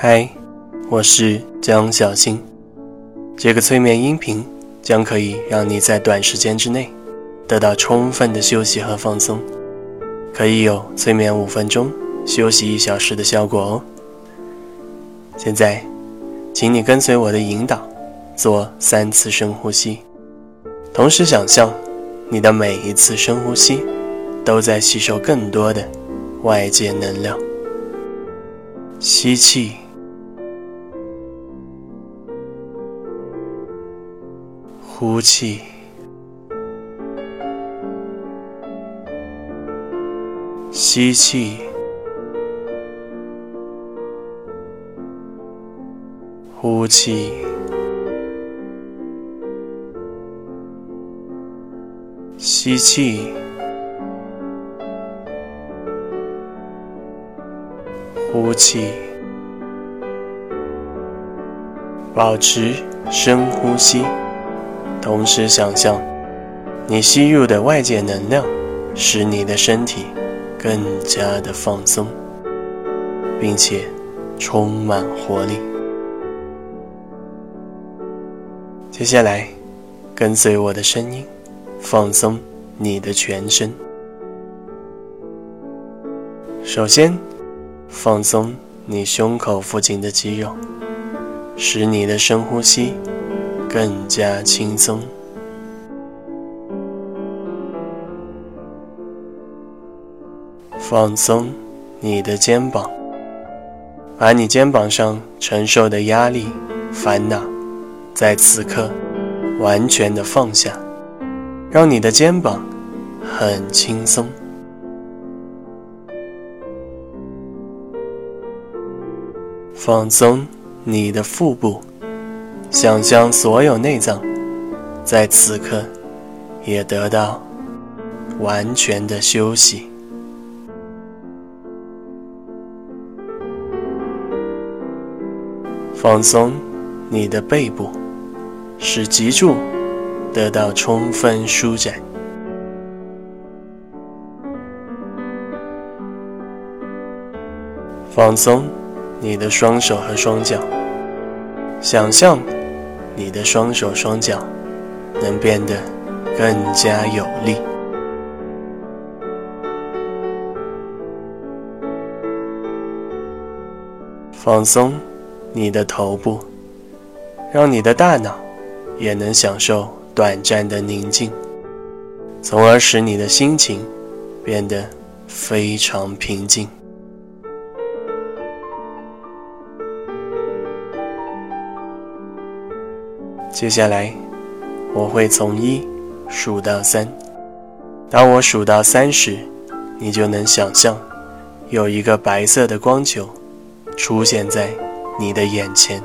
嗨，我是江小新。这个催眠音频将可以让你在短时间之内得到充分的休息和放松，可以有催眠五分钟、休息一小时的效果哦。现在，请你跟随我的引导，做三次深呼吸，同时想象你的每一次深呼吸都在吸收更多的外界能量。吸气。呼气，吸气，呼气，吸气，呼气，保持深呼吸。同时想象，你吸入的外界能量，使你的身体更加的放松，并且充满活力。接下来，跟随我的声音，放松你的全身。首先，放松你胸口附近的肌肉，使你的深呼吸。更加轻松，放松你的肩膀，把你肩膀上承受的压力、烦恼，在此刻完全的放下，让你的肩膀很轻松。放松你的腹部。想象所有内脏在此刻也得到完全的休息，放松你的背部，使脊柱得到充分舒展，放松你的双手和双脚，想象。你的双手双脚能变得更加有力，放松你的头部，让你的大脑也能享受短暂的宁静，从而使你的心情变得非常平静。接下来，我会从一数到三。当我数到三时，你就能想象有一个白色的光球出现在你的眼前。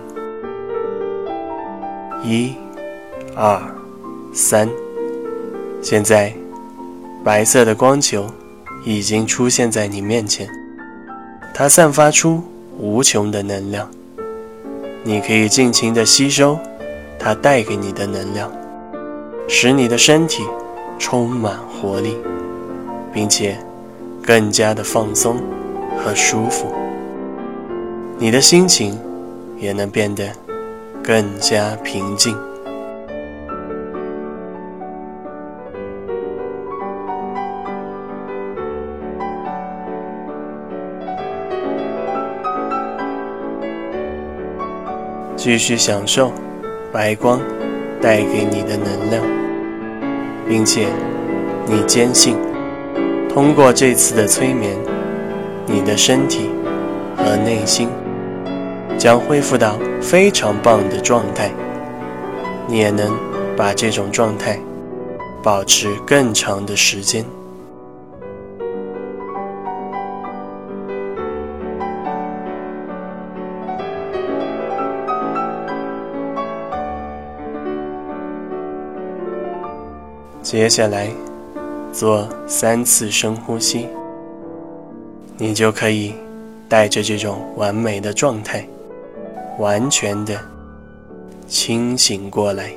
一、二、三。现在，白色的光球已经出现在你面前，它散发出无穷的能量，你可以尽情的吸收。它带给你的能量，使你的身体充满活力，并且更加的放松和舒服。你的心情也能变得更加平静。继续享受。白光带给你的能量，并且你坚信，通过这次的催眠，你的身体和内心将恢复到非常棒的状态，你也能把这种状态保持更长的时间。接下来，做三次深呼吸，你就可以带着这种完美的状态，完全的清醒过来。